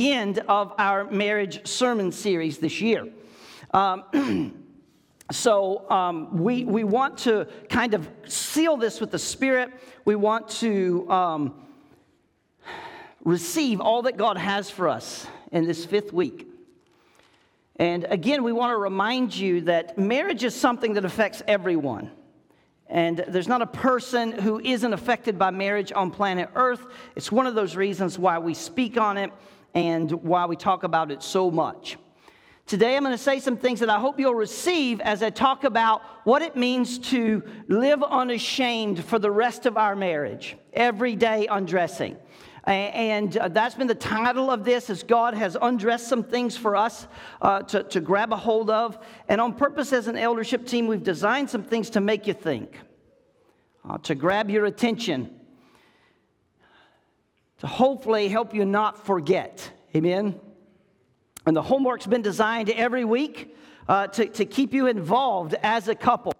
end of our marriage sermon series this year. Um, so um, we, we want to kind of seal this with the Spirit. We want to um, receive all that God has for us in this fifth week. And again, we want to remind you that marriage is something that affects everyone. And there's not a person who isn't affected by marriage on planet Earth. It's one of those reasons why we speak on it and why we talk about it so much. Today, I'm going to say some things that I hope you'll receive as I talk about what it means to live unashamed for the rest of our marriage, every day undressing. And uh, that's been the title of this as God has undressed some things for us uh, to, to grab a hold of. And on purpose, as an eldership team, we've designed some things to make you think, uh, to grab your attention, to hopefully help you not forget. Amen? And the homework's been designed every week uh, to, to keep you involved as a couple.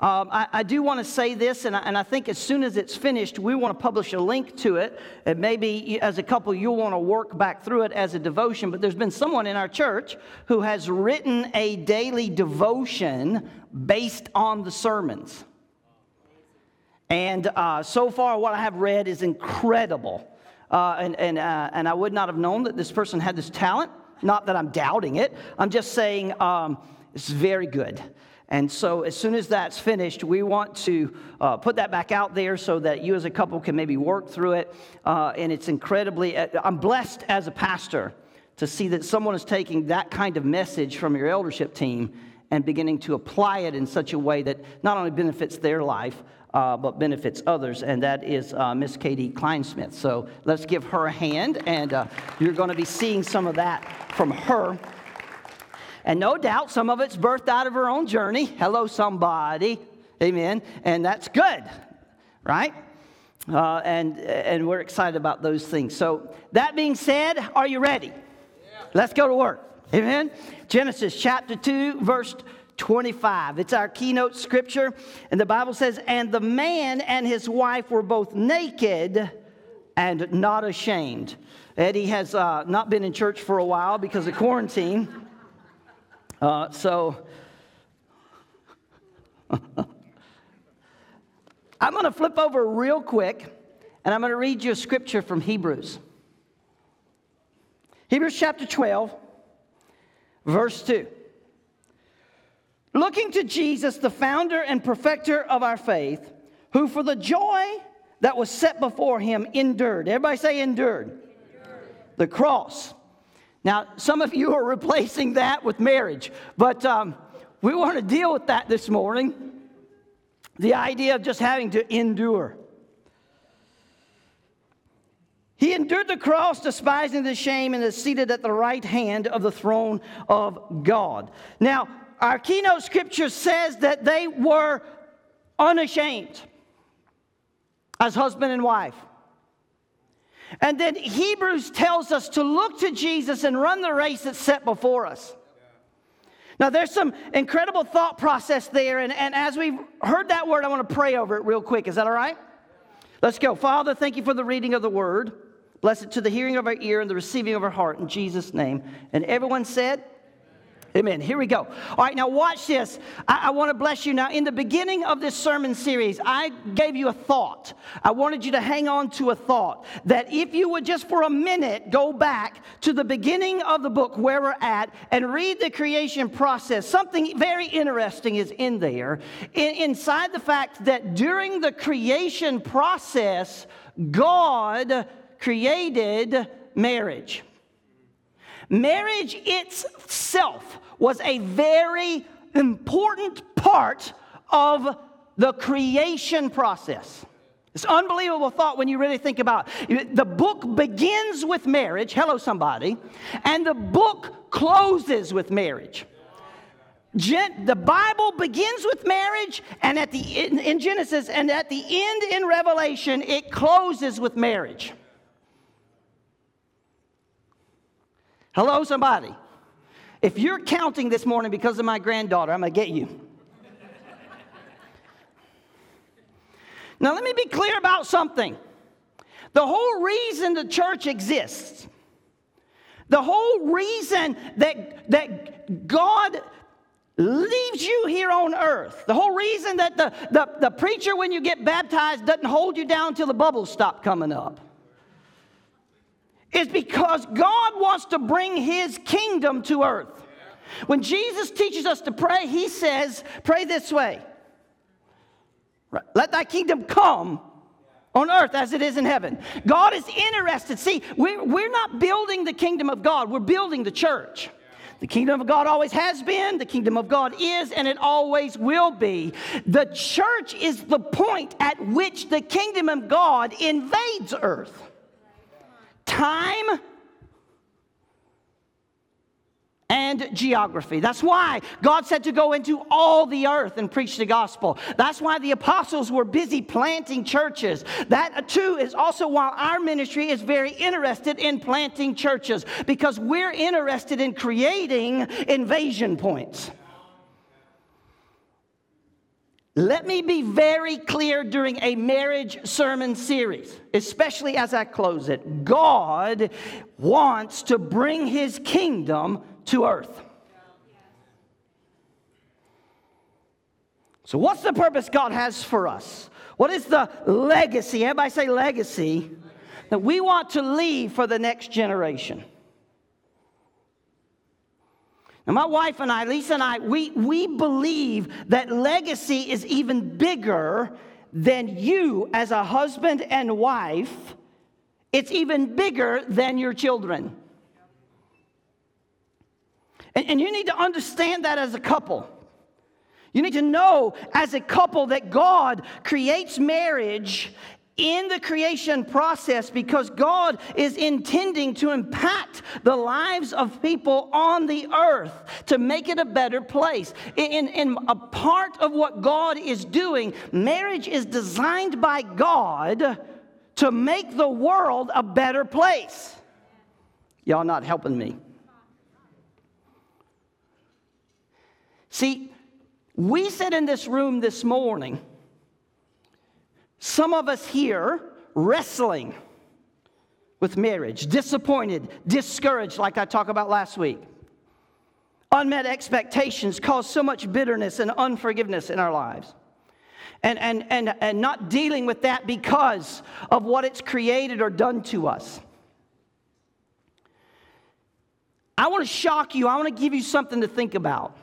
Um, I, I, do want to say this, and I, and I, think as soon as it's finished, we want to publish a link to it. And maybe as a couple, you'll want to work back through it as a devotion. But there's been someone in our church who has written a daily devotion based on the sermons. And uh, so far, what I have read is incredible. Uh, and, and, uh, and I would not have known that this person had this talent. Not that I'm doubting it, I'm just saying um, it's very good. And so, as soon as that's finished, we want to uh, put that back out there so that you as a couple can maybe work through it. Uh, and it's incredibly, uh, I'm blessed as a pastor to see that someone is taking that kind of message from your eldership team and beginning to apply it in such a way that not only benefits their life, uh, but benefits others, and that is uh, Miss Katie Kleinsmith. So let's give her a hand, and uh, you're going to be seeing some of that from her. And no doubt some of it's birthed out of her own journey. Hello, somebody. Amen. And that's good, right? Uh, and, and we're excited about those things. So, that being said, are you ready? Yeah. Let's go to work. Amen. Genesis chapter 2, verse 25. It's our keynote scripture. And the Bible says, And the man and his wife were both naked and not ashamed. Eddie has uh, not been in church for a while because of quarantine. Uh, so I'm going to flip over real quick and I'm going to read you a scripture from Hebrews. Hebrews chapter 12, verse 2. Looking to Jesus, the founder and perfecter of our faith, who for the joy that was set before him endured. Everybody say endured. endured. The cross now, some of you are replacing that with marriage, but um, we want to deal with that this morning. The idea of just having to endure. He endured the cross, despising the shame, and is seated at the right hand of the throne of God. Now, our keynote scripture says that they were unashamed as husband and wife. And then Hebrews tells us to look to Jesus and run the race that's set before us. Now, there's some incredible thought process there. And, and as we've heard that word, I want to pray over it real quick. Is that all right? Let's go. Father, thank you for the reading of the word. Bless it to the hearing of our ear and the receiving of our heart in Jesus' name. And everyone said, Amen. Here we go. All right, now watch this. I, I want to bless you. Now, in the beginning of this sermon series, I gave you a thought. I wanted you to hang on to a thought that if you would just for a minute go back to the beginning of the book where we're at and read the creation process, something very interesting is in there. In, inside the fact that during the creation process, God created marriage. Marriage itself was a very important part of the creation process. It's unbelievable thought when you really think about it. The book begins with marriage, hello somebody, and the book closes with marriage. Gen- the Bible begins with marriage, and at the in, in Genesis, and at the end in Revelation, it closes with marriage. Hello, somebody. If you're counting this morning because of my granddaughter, I'm going to get you. now, let me be clear about something. The whole reason the church exists, The whole reason that, that God leaves you here on earth, the whole reason that the, the, the preacher, when you get baptized, doesn't hold you down till the bubbles stop coming up, is because God wants to bring his kingdom to earth. When Jesus teaches us to pray, he says, Pray this way Let thy kingdom come on earth as it is in heaven. God is interested. See, we're, not building the kingdom of God, we're building the church. The kingdom of God always has been, the kingdom of God is, and it always will be. The church is the point at which the kingdom of God invades earth. Time and geography. That's why God said to go into all the earth and preach the gospel. That's why the apostles were busy planting churches. That too is also why our ministry is very interested in planting churches because we're interested in creating invasion points. Let me be very clear during a marriage sermon series, especially as I close it. God wants to bring his kingdom to earth. So, what's the purpose God has for us? What is the legacy? Everybody say legacy that we want to leave for the next generation. Now, my wife and I, Lisa and I, we, we believe that legacy is even bigger than you as a husband and wife. It's even bigger than your children. And, and you need to understand that as a couple. You need to know as a couple that God creates marriage in the creation process because God is intending to impact the lives of people on the earth to make it a better place. In, in a part of what God is doing, marriage is designed by God to make the world a better place. Y'all not helping me. See, we sit in this room this morning, some of us here wrestling with marriage, disappointed, discouraged, like I talked about last week. Unmet expectations cause so much bitterness and unforgiveness in our lives. And, and, and, and not dealing with that because of what it's created or done to us. I want to shock you. I want to give you something to think about.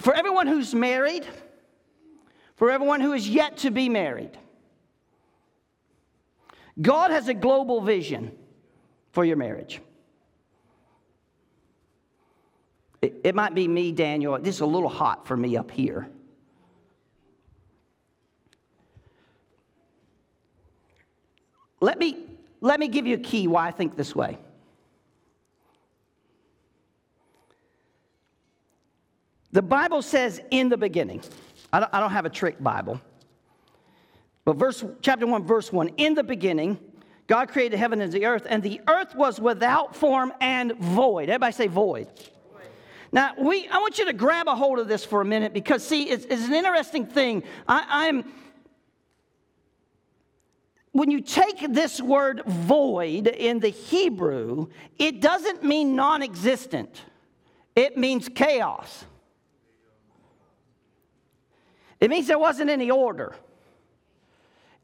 For everyone who's married, for everyone who is yet to be married, God has a global vision for your marriage. It, it might be me, Daniel. This is a little hot for me up here. Let me, let me give you a key why I think this way. The Bible says in the beginning. I don't, I don't have a trick Bible. But verse chapter 1 verse 1 in the beginning God created heaven and the earth and the earth was without form and void. Everybody say void. Now, we, I want you to grab a hold of this for a minute because, see, it's, it's an interesting thing. I, I'm, when you take this word void in the Hebrew, it doesn't mean non existent, it means chaos. It means there wasn't any order.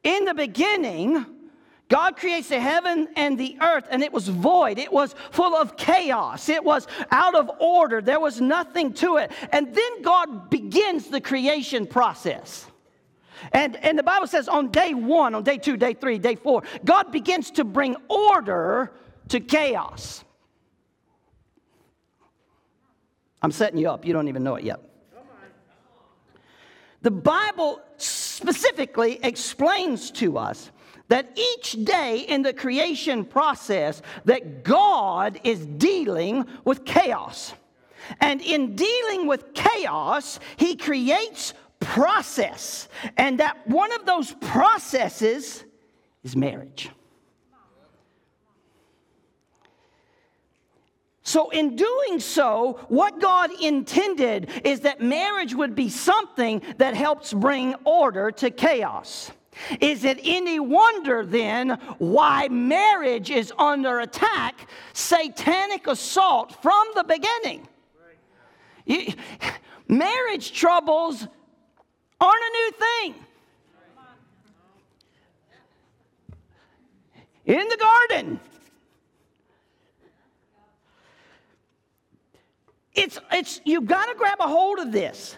In the beginning, God creates the heaven and the earth, and it was void. It was full of chaos. It was out of order. There was nothing to it. And then God begins the creation process. And, and the Bible says on day one, on day two, day three, day four, God begins to bring order to chaos. I'm setting you up. You don't even know it yet. The Bible specifically explains to us that each day in the creation process that God is dealing with chaos. And in dealing with chaos, he creates process. And that one of those processes is marriage. So, in doing so, what God intended is that marriage would be something that helps bring order to chaos. Is it any wonder then why marriage is under attack, satanic assault from the beginning? You, marriage troubles aren't a new thing. In the garden, it's, it's you've got to grab a hold of this.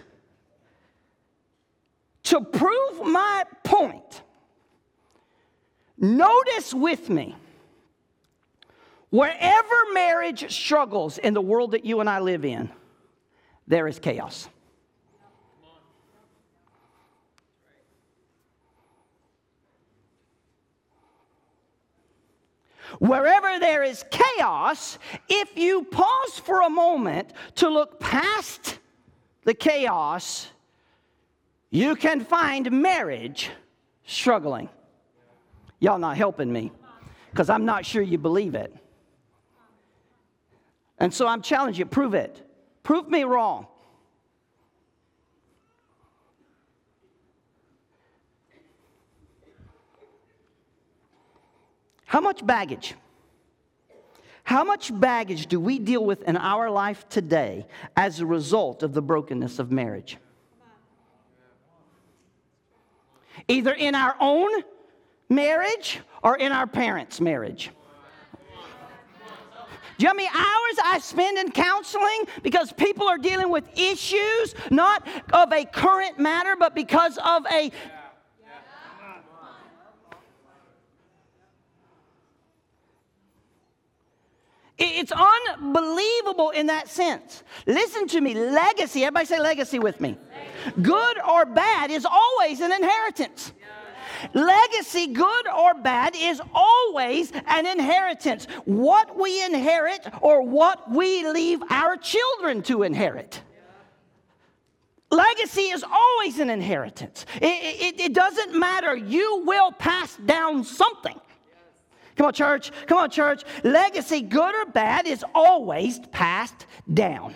To prove my point, notice with me wherever marriage struggles in the world that you and I live in, there is chaos. Wherever there is chaos, if you pause for a moment to look past the chaos you can find marriage struggling. Y'all not helping me because I'm not sure you believe it. And so I'm challenging you, prove it. Prove me wrong. How much baggage? How much baggage do we deal with in our life today as a result of the brokenness of marriage? either in our own marriage or in our parents' marriage. Do you know how many hours I spend in counseling because people are dealing with issues, not of a current matter, but because of a It's unbelievable in that sense. Listen to me, legacy, everybody say legacy with me. Good or bad is always an inheritance. Legacy, good or bad, is always an inheritance. What we inherit or what we leave our children to inherit. Legacy is always an inheritance. It, it, it, doesn't matter. You will pass down something. Come on, church. Come on, church. Legacy, good or bad, is always passed down.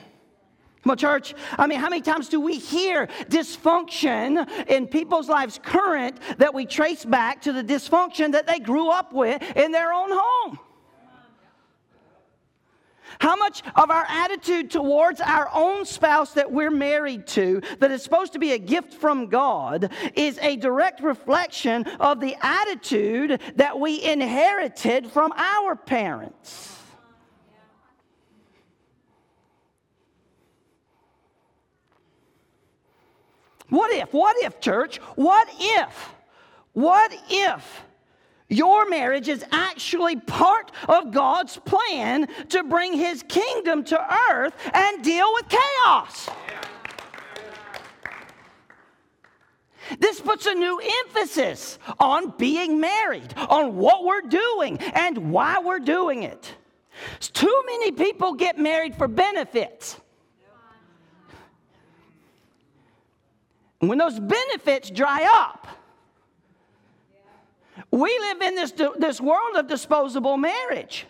Come on, church. I mean, how many times do we hear dysfunction in people's lives current that we trace back to the dysfunction that they grew up with in their own home? How much of our attitude towards our own spouse that we're married to, that is supposed to be a gift from God, is a direct reflection of the attitude that we inherited from our parents? What if, what if, church? What if, what if your marriage is actually part of God's plan to bring His kingdom to earth and deal with chaos? This puts a new emphasis on being married, on what we're doing, and why we're doing it. Too many people get married for benefits. When those benefits dry up, we live in this, this world of disposable marriage.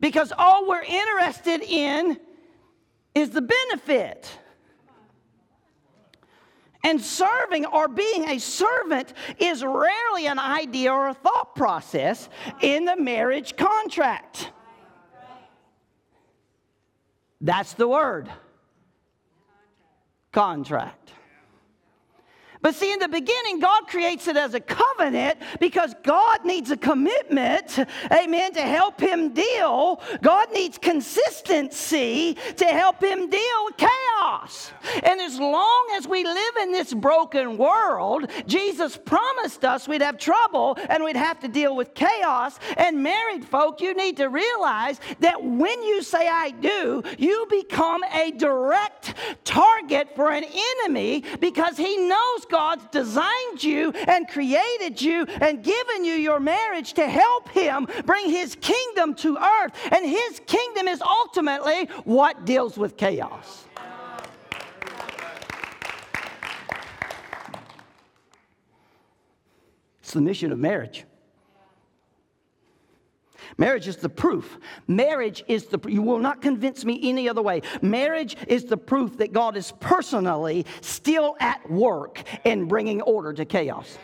Because all we're interested in is the benefit. And serving or being a servant is rarely an idea or a thought process in the marriage contract. That's the word contract. But see, in the beginning, God creates it as a covenant because God needs a commitment, amen, to help him deal. God needs consistency to help him deal with chaos. And as long as we live in this broken world, Jesus promised us we'd have trouble and we'd have to deal with chaos. And married folk, you need to realize that when you say I do, you become a direct target for an enemy because he knows God's designed you and created you and given you your marriage to help Him bring His kingdom to earth. And His kingdom is ultimately what deals with chaos. It's the mission of marriage. Marriage is the proof. Marriage is the you will not convince me any other way. Marriage is the proof that God is personally still at work in bringing order to chaos.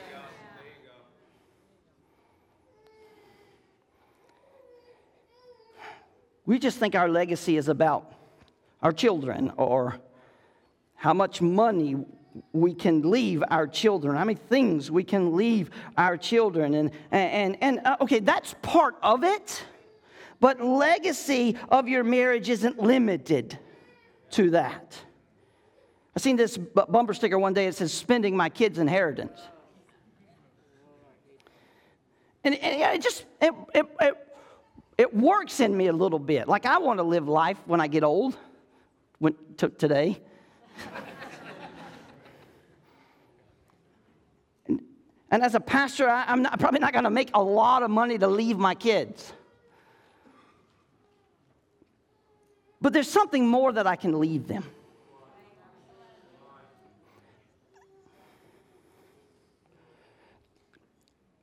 We just think our legacy is about our children or how much money we can leave our children, how many things we can leave our children. And, and, and uh, okay, that's part of it, but legacy of your marriage isn't limited to that. I seen this bumper sticker one day. It says, "Spending my kids' inheritance," and, and it just it, it, it, it works in me a little bit. Like I want to live life when I get old. When took today. and, as a pastor, I, am probably not going to make a lot of money to leave my kids. But there's something more that I can leave them.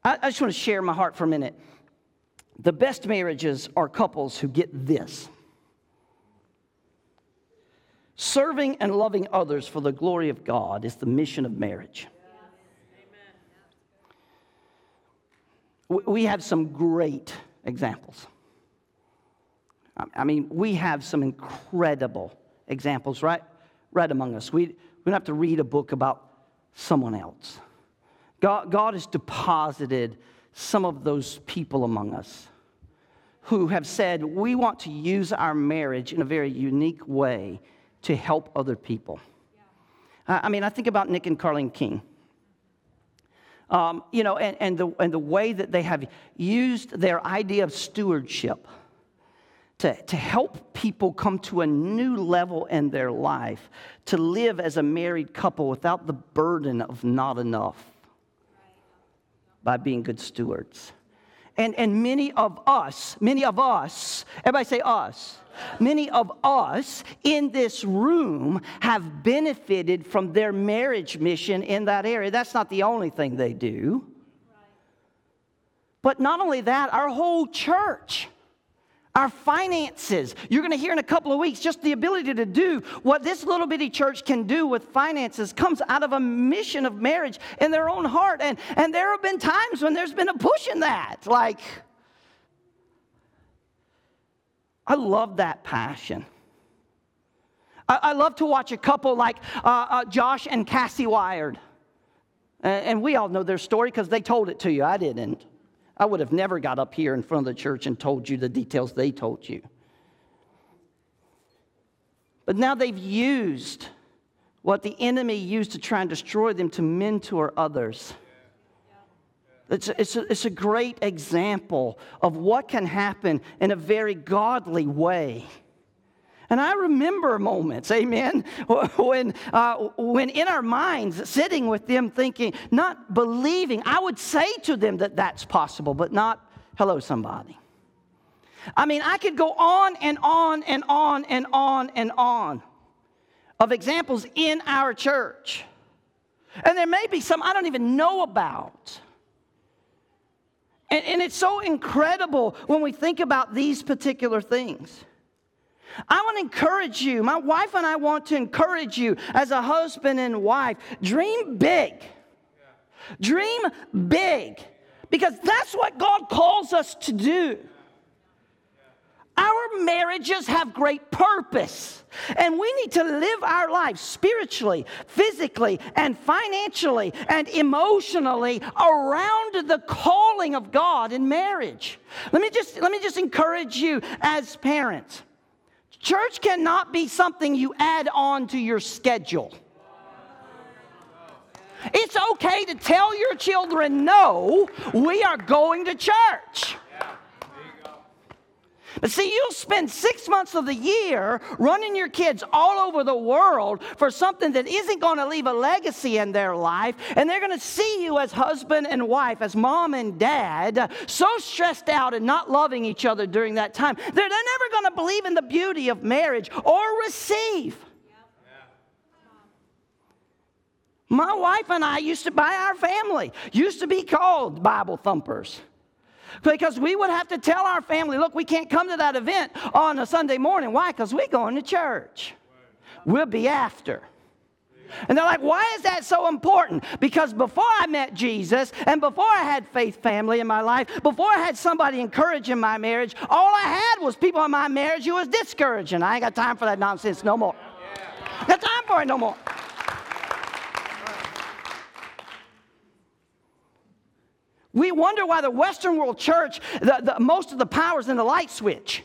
I, I just want to share my heart for a minute. The best marriages are couples who get this serving and loving others for the glory of God is the mission of marriage. We have some great examples. I mean, we have some incredible examples right, right among us. We, we don't have to read a book about someone else. God, God has deposited some of those people among us who have said, we want to use our marriage in a very unique way to help other people. Yeah. I mean, I think about Nick and Carlene King. Um, you know, and, and, the, and the way that they have used their idea of stewardship to, to help people come to a new level in their life, to live as a married couple without the burden of not enough by being good stewards. And, and many of us, many of us, everybody say us. Many of us in this room have benefited from their marriage mission in that area. That's not the only thing they do. But not only that, our whole church our finances. You're going to hear in a couple of weeks just the ability to do what this little bitty church can do with finances comes out of a mission of marriage in their own heart. And, and there have been times when there's been a push in that. Like, I love that passion. I, I love to watch a couple like uh, uh, Josh and Cassie Wired. And, and we all know their story because they told it to you. I didn't. I would have never got up here in front of the church and told you the details they told you. But now they've used what the enemy used to try and destroy them to mentor others. It's a, it's, a, it's a great example of what can happen in a very godly way. And I remember moments, amen, when, uh, when in our minds, sitting with them thinking, not believing, I would say to them that that's possible, but not, hello, somebody. I mean, I could go on and on and on and on and on of examples in our church. And there may be some I don't even know about. And, and it's so incredible when we think about these particular things. I want to encourage you. My wife and I want to encourage you as a husband and wife. Dream big. Dream big. Because that's what God calls us to do. Our marriages have great purpose, and we need to live our lives spiritually, physically, and financially and emotionally around the calling of God in marriage. Let me just let me just encourage you as parents. Church cannot be something you add on to your schedule. It's okay to tell your children, no, we are going to church. But see, you'll spend six months of the year running your kids all over the world for something that isn't going to leave a legacy in their life. And they're going to see you as husband and wife, as mom and dad, so stressed out and not loving each other during that time. They're, they're never going to believe in the beauty of marriage or receive. My wife and I used to, by our family, used to be called Bible thumpers. Because we would have to tell our family, look, we can't come to that event on a Sunday morning. Why? Because we're going to church. We'll be after. And they're like, why is that so important? Because before I met Jesus and before I had faith family in my life, before I had somebody encouraging my marriage, all I had was people in my marriage who was discouraging. I ain't got time for that nonsense no more. Yeah. Got time for it no more. We wonder why the Western world church, the, the, most of the power is in the light switch.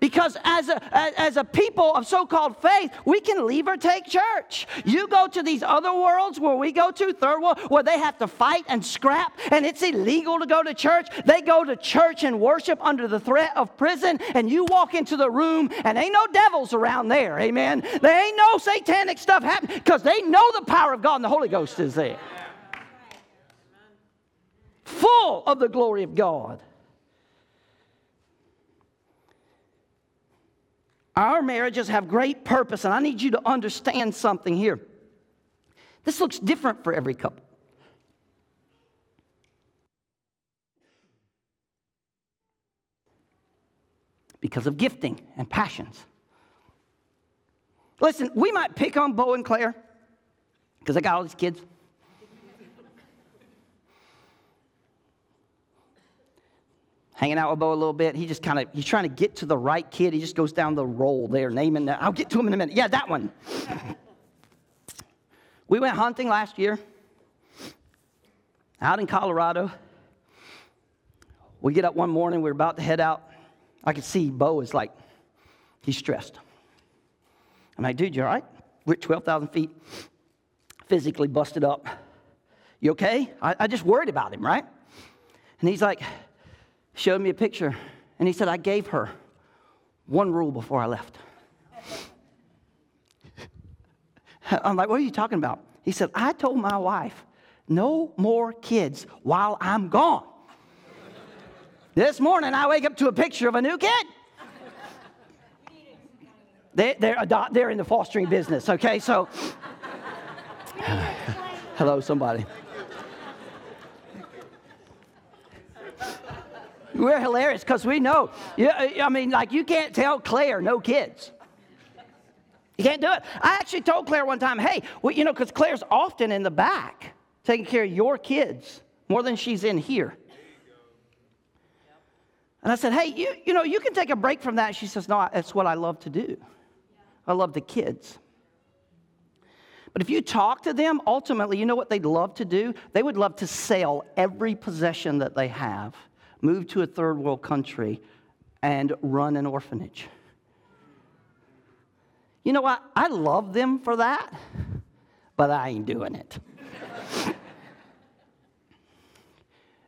Because as a, as a people of so called faith, we can leave or take church. You go to these other worlds where we go to, third world, where they have to fight and scrap and it's illegal to go to church. They go to church and worship under the threat of prison, and you walk into the room and ain't no devils around there. Amen. There ain't no satanic stuff happening because they know the power of God and the Holy Ghost is there. Full of the glory of God. Our marriages have great purpose, and I need you to understand something here. This looks different for every couple. Because of gifting and passions. Listen, we might pick on Bo and Claire because they got all these kids. Hanging out with Bo a little bit. He just kind of, he's trying to get to the right kid. He just goes down the roll there, naming that. I'll get to him in a minute. Yeah, that one. we went hunting last year out in Colorado. We get up one morning, we're about to head out. I could see Bo is like, he's stressed. I'm like, dude, you all right? We're at 12,000 feet, physically busted up. You okay? I, I just worried about him, right? And he's like, showed me a picture, and he said, I gave her one rule before I left. I'm like, what are you talking about? He said, I told my wife, no more kids while I'm gone. this morning, I wake up to a picture of a new kid. They, they're, adopt, they're in the fostering business, okay? So, hello, somebody. We're hilarious because we know. Yeah, I mean, like, you can't tell Claire no kids. You can't do it. I actually told Claire one time, hey, well, you know, because Claire's often in the back taking care of your kids more than she's in here. And I said, hey, you, you know, you can take a break from that. She says, no, that's what I love to do. I love the kids. But if you talk to them, ultimately, you know what they'd love to do? They would love to sell every possession that they have move to a third world country, and run an orphanage. You know what? I love them for that, but I ain't doing it.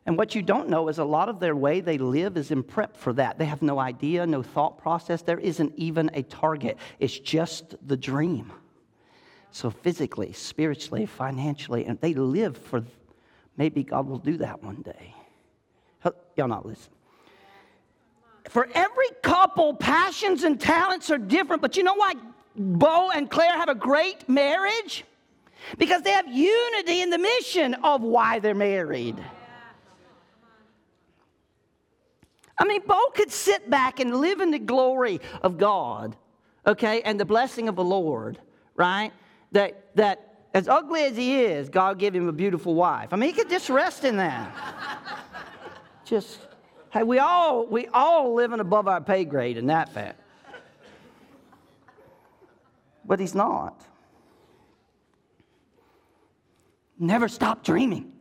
and what you don't know is a lot of their way they live is in prep for that. They have no idea, no thought process. There isn't even a target, it's just the dream. So, physically, spiritually, financially, and they live for maybe God will do that one day. Y'all not listen. For every couple, passions and talents are different, but you know why Bo and Claire have a great marriage? Because they have unity in the mission of why they're married. I mean, Bo could sit back and live in the glory of God, okay, and the blessing of the Lord, right? That, that as ugly as he is, God gave him a beautiful wife. I mean, he could just rest in that just, hey, we all, we all living above our pay grade in that fact. But he's not. Never stop dreaming.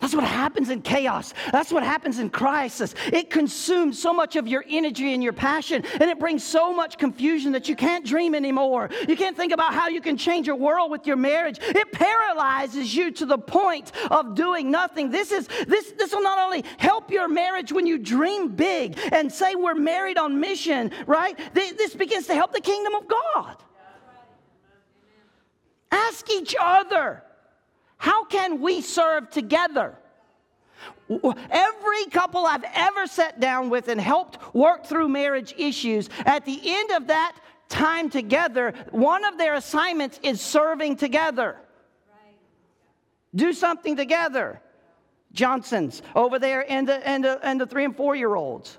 That's what happens in chaos. That's what happens in crisis. It consumes so much of your energy and your passion, and it brings so much confusion that you can't dream anymore. You can't think about how you can change your world with your marriage. It paralyzes you to the point of doing nothing. This is this this will not only help your marriage when you dream big and say we're married on mission, right? This begins to help the kingdom of God. Ask each other. How can we serve together? Every couple I've ever sat down with and helped work through marriage issues, at the end of that time together, one of their assignments is serving together. Do something together. Johnsons over there and the, and the, and the three and four year olds.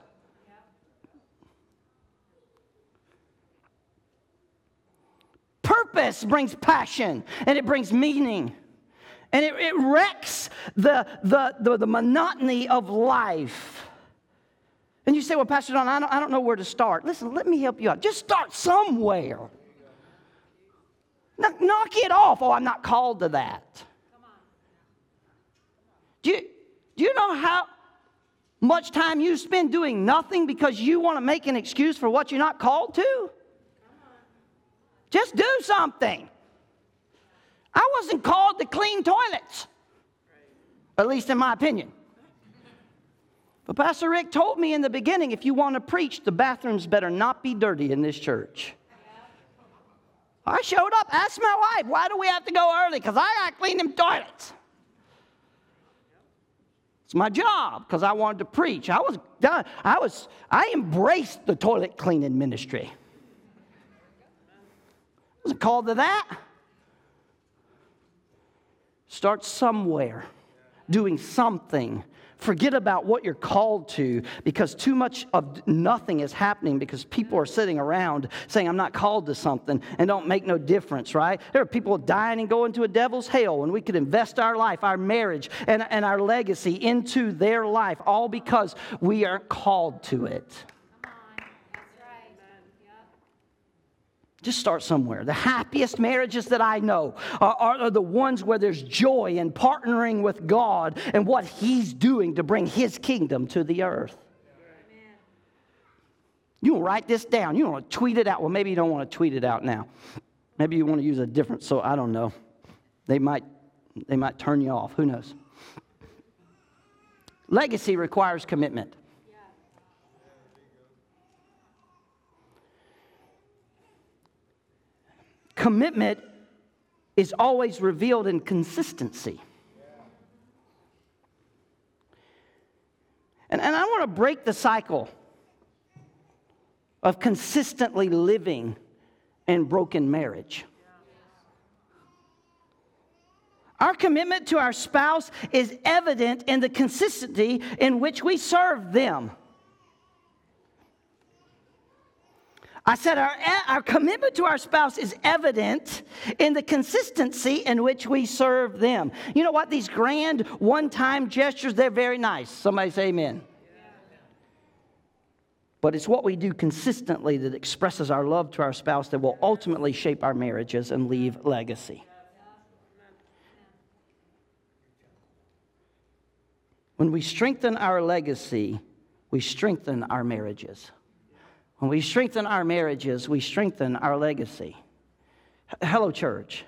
Purpose brings passion and it brings meaning. And it, it wrecks the, the, the, the, monotony of life. And you say, Well, Pastor Don, I don't, I don't know where to start. Listen, let me help you out. Just start somewhere. Knock it off. Oh, I'm not called to that. Do you, do you know how much time you spend doing nothing because you want to make an excuse for what you're not called to? Just do something. I wasn't called to clean toilets, at least in my opinion. But Pastor Rick told me in the beginning if you want to preach, the bathrooms better not be dirty in this church. I showed up, asked my wife, why do we have to go early? Because I got to clean them toilets. It's my job because I wanted to preach. I was done. I was, I embraced the toilet cleaning ministry. I wasn't called to that. Start somewhere, doing something Forget about what you're called to because too much of nothing is happening because people are sitting around saying, I'm not called to something and don't make no difference, right? There are people dying and going to a devil's hell and we could invest our life, our marriage, and, and our legacy into their life, all because we aren't called to it. Just start somewhere. The happiest marriages that I know are, are, the ones where there's joy in partnering with God and what He's doing to bring His kingdom to the earth. Amen. You write this down. You want to tweet it out. Well, maybe you don't want to tweet it out now. Maybe you want to use a different, so I don't know. They might, they might turn you off. Who knows? Legacy requires commitment. Commitment is always revealed in consistency. And, and I want to break the cycle of consistently living in broken marriage. Our commitment to our spouse is evident in the consistency in which we serve them. I said our, our commitment to our spouse is evident in the consistency in which we serve them. You know what? These grand one time gestures, they're very nice. Somebody say amen. But it's what we do consistently that expresses our love to our spouse that will ultimately shape our marriages and leave legacy. When we strengthen our legacy, we strengthen our marriages. When we strengthen our marriages, we strengthen our legacy. Hello, church.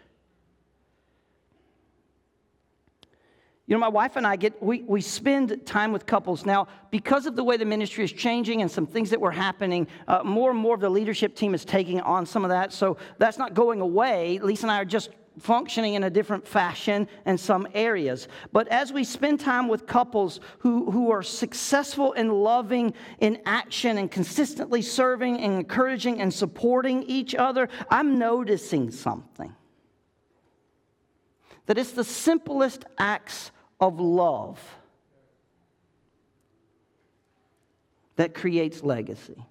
You know, my wife and I get, we, we spend time with couples. Now, because of the way the ministry is changing and some things that were happening, uh, more and more of the leadership team is taking on some of that. So that's not going away. Lisa and I are just functioning in a different fashion in some areas. But as we spend time with couples who, who are successful in loving in action and consistently serving and encouraging and supporting each other, I'm noticing something. That it's the simplest acts of love that creates legacy.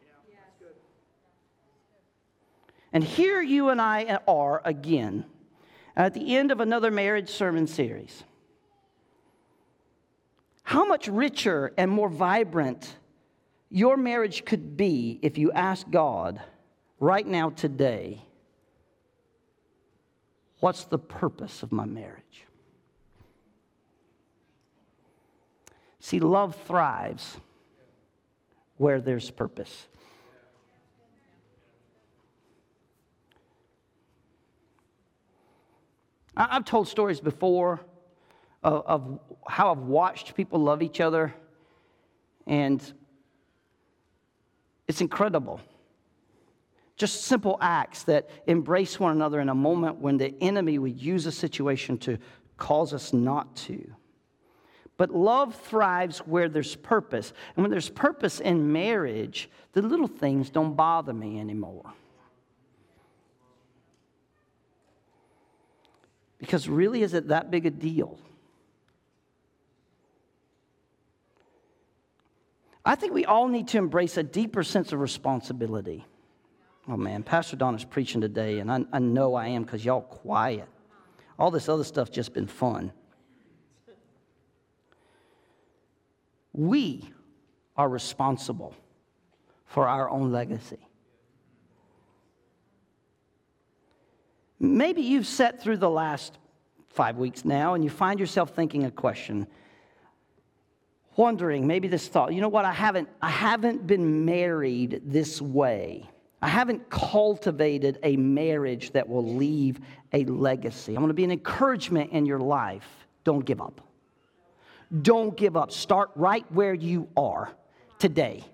And here you and I are again at the end of another marriage sermon series. How much richer and more vibrant your marriage could be if you ask God right now, today, what's the purpose of my marriage? See, love thrives where there's purpose. I've told stories before of, of, how I've watched people love each other, and it's incredible. Just simple acts that embrace one another in a moment when the enemy would use a situation to cause us not to. But love thrives where there's purpose. And when there's purpose in marriage, the little things don't bother me anymore. Because really, is it that big a deal? I think we all need to embrace a deeper sense of responsibility. Oh man, Pastor Don is preaching today, and I, I know I am because y'all quiet. All this other stuff just been fun. We are responsible for our own legacy. Maybe you've sat through the last five weeks now and you find yourself thinking a question wondering maybe this thought you know what? I haven't i haven't been married this way. I haven't cultivated a marriage that will leave a legacy. I want to be an encouragement in your life. Don't give up. Don't give up. Start right where you are today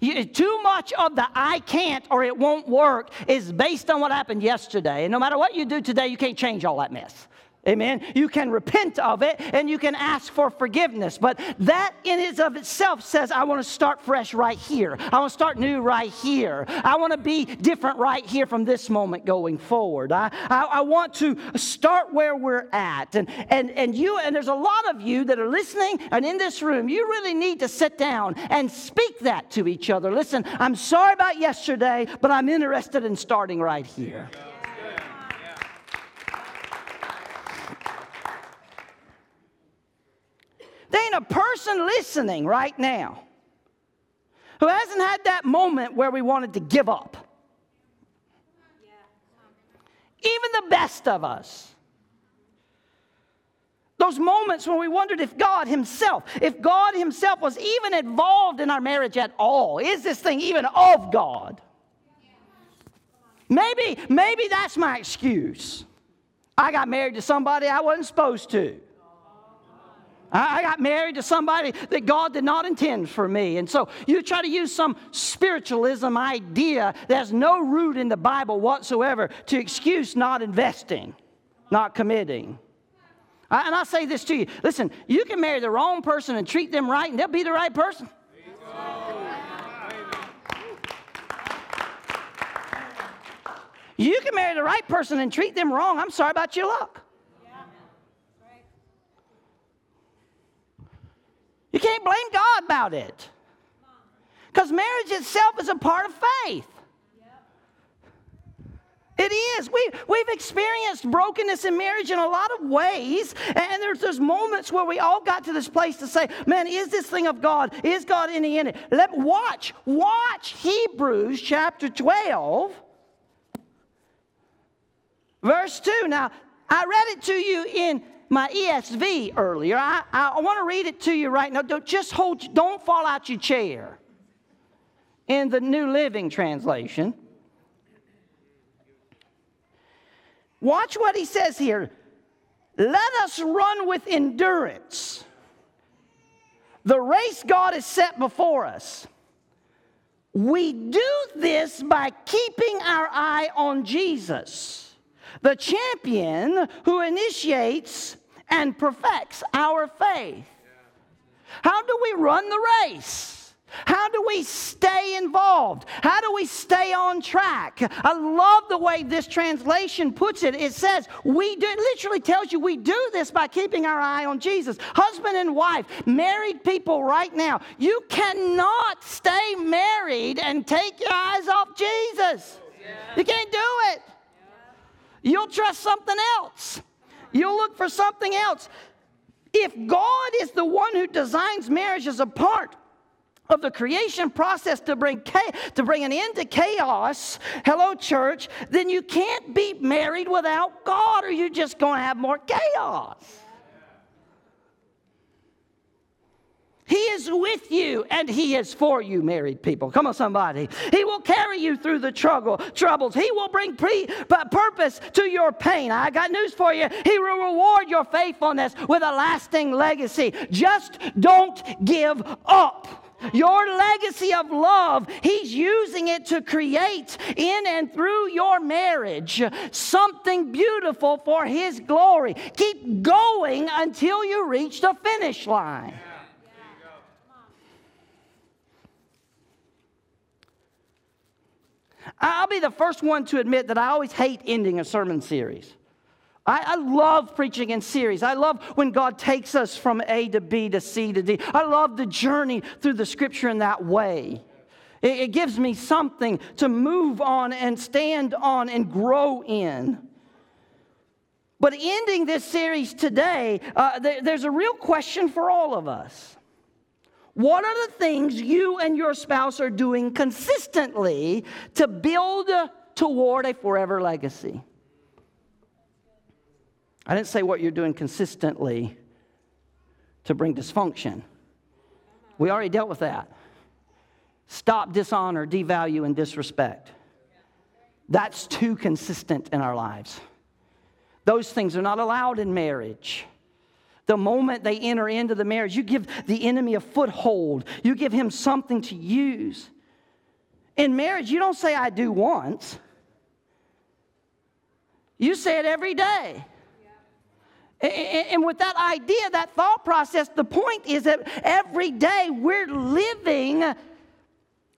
you, too much of the I can't or it won't work is based on what happened yesterday. And no matter what you do today, you can't change all that mess. Amen. You can repent of it and you can ask for forgiveness. But that in and of itself says, I want to start fresh right here. I want to start new right here. I want to be different right here from this moment going forward. I, I, I want to start where we're at. And, and, and you, and there's a lot of you that are listening and in this room, you really need to sit down and speak that to each other. Listen, I'm sorry about yesterday, but I'm interested in starting right here. There ain't a person listening right now who hasn't had that moment where we wanted to give up. Even the best of us. Those moments when we wondered if God Himself, if God Himself was even involved in our marriage at all. Is this thing even of God? Maybe, maybe that's my excuse. I got married to somebody I wasn't supposed to. I got married to somebody that God did not intend for me. And so you try to use some spiritualism idea that has no root in the Bible whatsoever to excuse not investing, not committing. And I say this to you listen, you can marry the wrong person and treat them right, and they'll be the right person. You can marry the right person and treat them wrong. I'm sorry about your luck. You can't blame God about it. Because marriage itself is a part of faith. It is. We, we've experienced brokenness in marriage in a lot of ways. And there's those moments where we all got to this place to say, man, is this thing of God? Is God any in it? Let watch, watch Hebrews chapter 12, verse 2. Now, I read it to you in my ESV earlier. I, I want to read it to you right now. Don't, just hold, don't fall out your chair. In the New Living Translation, watch what he says here. Let us run with endurance the race God has set before us. We do this by keeping our eye on Jesus the champion who initiates and perfects our faith. How do we run the race? How do we stay involved? How do we stay on track? I love the way this translation puts it. It says, we do, it literally tells you we do this by keeping our eye on Jesus. Husband and wife, married people right now, you cannot stay married and take your eyes off Jesus. You can't do it. You'll trust something else. You'll look for something else. If God is the one who designs marriage as a part of the creation process to bring to bring an end to chaos, hello church, then you can't be married without God or you're just going to have more chaos. He is with you and He is for you, married people. Come on, somebody. He will carry you through the trouble, troubles. He will bring pre- purpose to your pain. I got news for you. He will reward your faithfulness with a lasting legacy. Just don't give up. Your legacy of love, He's using it to create in and through your marriage something beautiful for His glory. Keep going until you reach the finish line. I'll be the first one to admit that I always hate ending a sermon series. I, I, love preaching in series. I love when God takes us from A to B to C to D. I love the journey through the scripture in that way. It, it gives me something to move on and stand on and grow in. But ending this series today, uh, there, there's a real question for all of us. What are the things you and your spouse are doing consistently to build toward a forever legacy? I didn't say what you're doing consistently to bring dysfunction. We already dealt with that. Stop dishonor, devalue, and disrespect. That's too consistent in our lives. Those things are not allowed in marriage. The moment they enter into the marriage, you give the enemy a foothold, you give him something to use. In marriage, you don't say, I do once, you say it every day. And with that idea, that thought process, the point is that every day we're living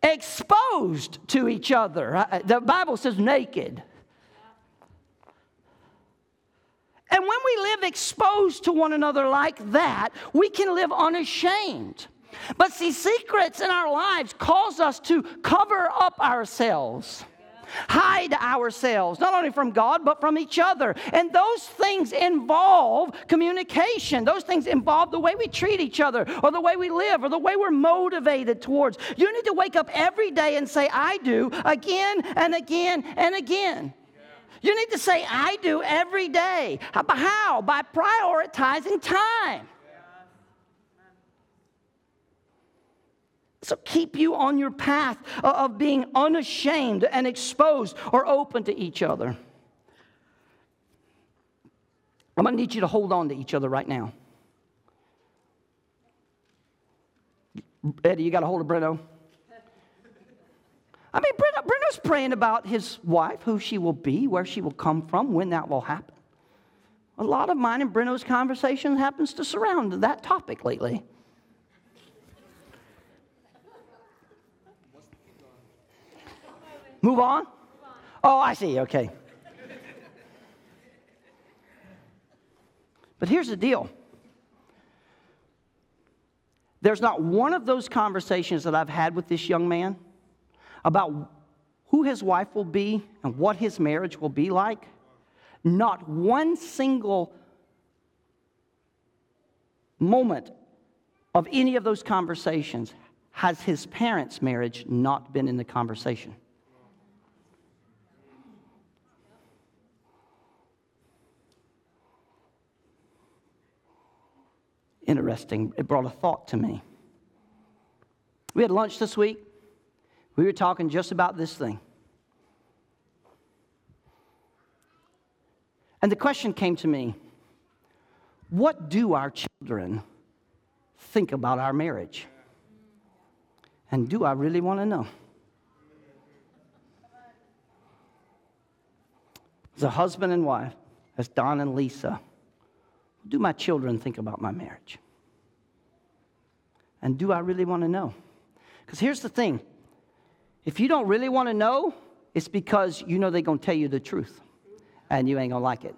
exposed to each other. Uh, uh, the Bible says naked. And when we live exposed to one another like that, we can live unashamed. But see, secrets in our lives cause us to cover up ourselves hide ourselves, not only from God, but from each other. And those things involve communication. Those things involve the way we treat each other, or the way we live, or the way we're motivated towards. You need to wake up every day and say, I do, again and again and again. You need to say, I do every day. How? By prioritizing time. So keep you on your path of being unashamed and exposed or open to each other. I'm going to need you to hold on to each other right now. Eddie, you got a hold of Breno? I mean, Breno, Breno's praying about his wife, who she will be, where she will come from, when that will happen. A lot of mine and Breno's conversation happens to surround that topic lately. Move on? Oh, I see. Okay. But here's the deal there's not one of those conversations that I've had with this young man about who his wife will be and what his marriage will be like. Not one single moment of any of those conversations has his parents' marriage not been in the conversation. interesting. It brought a thought to me. We had lunch this week. We were talking just about this thing. And the question came to me what do our children think about our marriage? And do I really want to know? As a husband and wife, as Don and Lisa, do my children think about my marriage? And do I really want to know? Because here's the thing if you don't really want to know, it's because you know they're going to tell you the truth and you ain't going to like it.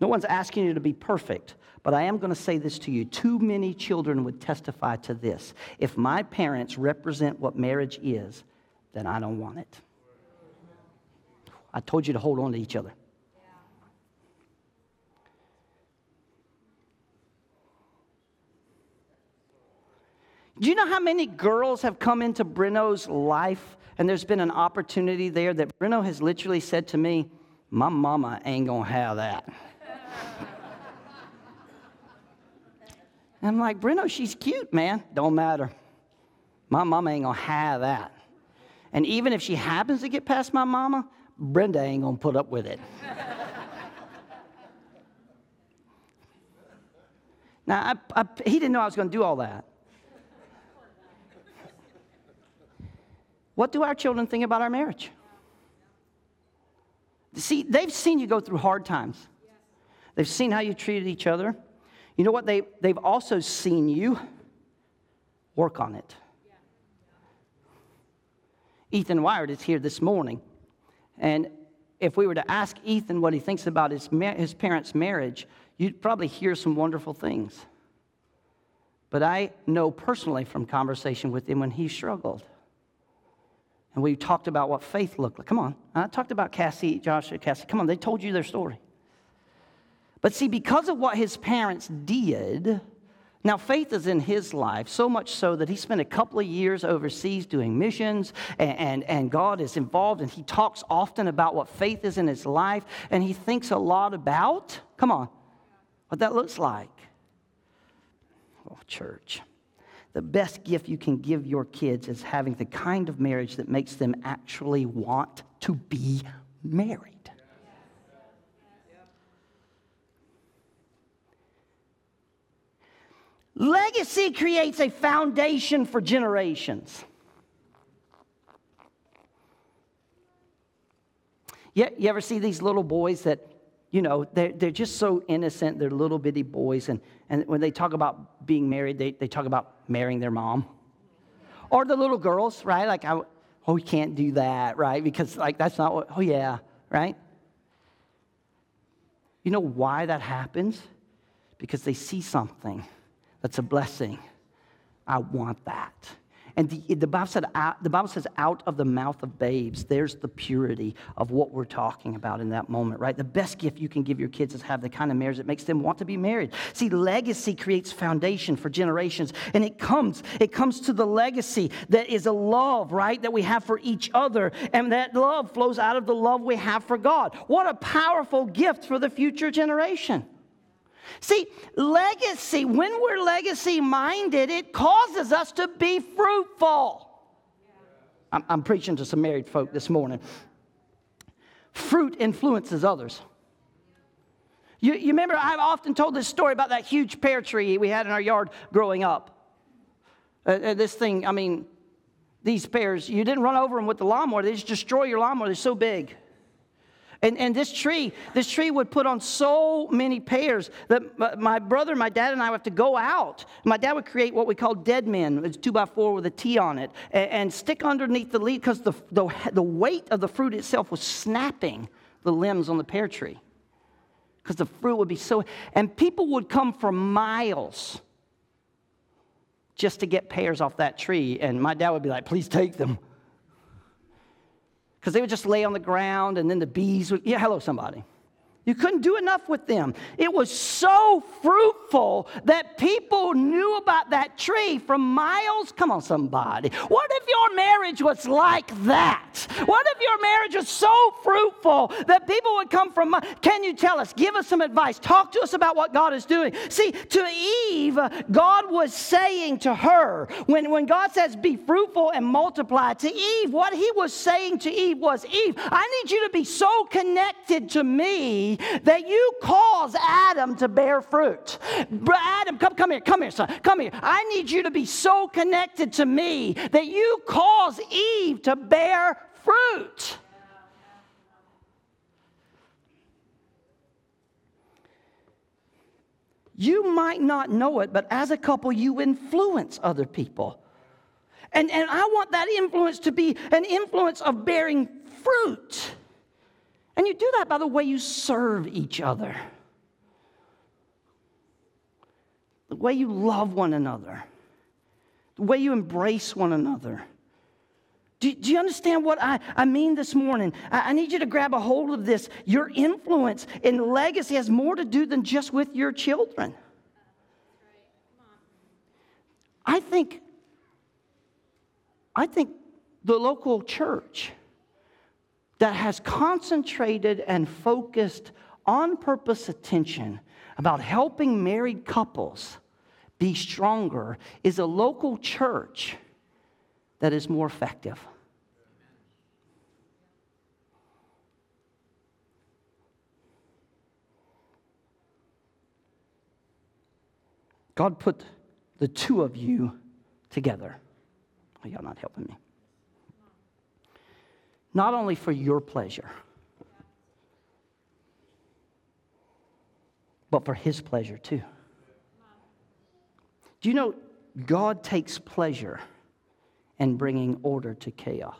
No one's asking you to be perfect, but I am going to say this to you. Too many children would testify to this. If my parents represent what marriage is, then I don't want it. I told you to hold on to each other. Do you know how many girls have come into Breno's life and there's been an opportunity there that Breno has literally said to me, My mama ain't gonna have that. I'm like, Breno, she's cute, man. Don't matter. My mama ain't gonna have that. And even if she happens to get past my mama, Brenda ain't gonna put up with it. now, I, I, he didn't know I was gonna do all that. What do our children think about our marriage? See, they've seen you go through hard times. They've seen how you treated each other. You know what? They, they've also seen you work on it. Ethan Wired is here this morning. And if we were to ask Ethan what he thinks about his, his parents' marriage, you'd probably hear some wonderful things. But I know personally from conversation with him when he struggled. And we talked about what faith looked like. Come on. I talked about Cassie, Joshua, Cassie. Come on, they told you their story. But see, because of what his parents did, now faith is in his life, so much so that he spent a couple of years overseas doing missions, and, and, and, God is involved, and he talks often about what faith is in his life, and he thinks a lot about, come on, what that looks like. Oh, church. The best gift you can give your kids is having the kind of marriage that makes them actually want to be married. Legacy creates a foundation for generations. You, you ever see these little boys that, you know, they're, they're just so innocent, they're little bitty boys, and, and when they talk about being married, they, they talk about marrying their mom. Or the little girls, right? Like, I, oh, we can't do that, right? Because, like, that's not what, oh, yeah, right? You know why that happens? Because they see something that's a blessing. I want that. And the, the, Bible said, the Bible says, out of the mouth of babes, there's the purity of what we're talking about in that moment, right? The best gift you can give your kids is have the kind of marriage that makes them want to be married. See, legacy creates foundation for generations, and it comes, it comes to the legacy that is a love, right, that we have for each other, and that love flows out of the love we have for God. What a powerful gift for the future generation. See, legacy, when we're legacy minded, it causes us to be fruitful. I'm, I'm, preaching to some married folk this morning. Fruit influences others. You, you remember, I've often told this story about that huge pear tree we had in our yard growing up. Uh, uh, this thing, I mean, these pears, you didn't run over them with the lawnmower, they just destroy your lawnmower, they're so big. And, and this tree, this tree would put on so many pears that my brother, my dad, and I would have to go out. My dad would create what we call dead men. It's two by four with a T on it, and, and stick underneath the leaf because the, the, the weight of the fruit itself was snapping the limbs on the pear tree. Because the fruit would be so, and people would come for miles just to get pears off that tree. And my dad would be like, please take them because they would just lay on the ground and then the bees would, yeah, hello, somebody. You couldn't do enough with them. It was so fruitful that people knew about that tree from miles. Come on, somebody. What if your marriage was like that? What if your marriage was so fruitful that people would come from? Can you tell us? Give us some advice. Talk to us about what God is doing. See, to Eve, God was saying to her, when, when God says, be fruitful and multiply, to Eve, what he was saying to Eve was, Eve, I need you to be so connected to me that you cause Adam to bear fruit. Adam, come, come here, come here, son, come here. I need you to be so connected to me that you cause Eve to bear fruit. You might not know it, but as a couple, you influence other people. And, and I want that influence to be an influence of bearing fruit. And you do that by the way you serve each other, the way you love one another, the way you embrace one another. Do, do you understand what I, I mean this morning? I, I need you to grab a hold of this. Your influence and legacy has more to do than just with your children. I think, I think the local church that has concentrated and focused on purpose attention about helping married couples be stronger is a local church that is more effective. God put the two of you together. Oh, y'all not helping me not only for your pleasure, but for His pleasure too. Do you know God takes pleasure in bringing order to chaos?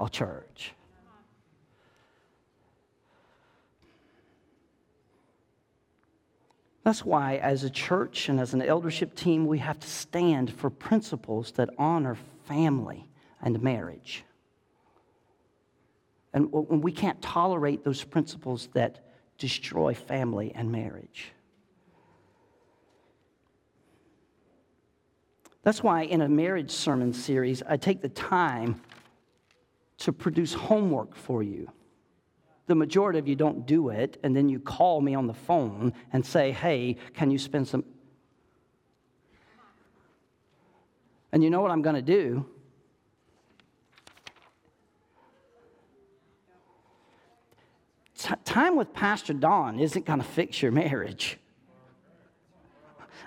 a church. That's why, as a church and as an eldership team, we have to stand for principles that honor family and marriage. And we can't tolerate those principles that destroy family and marriage. That's why, in a marriage sermon series, I take the time to produce homework for you the majority of you don't do it, and then you call me on the phone and say, hey, can you spend some. And you know what I'm going to do? T- time with Pastor Don isn't going to fix your marriage.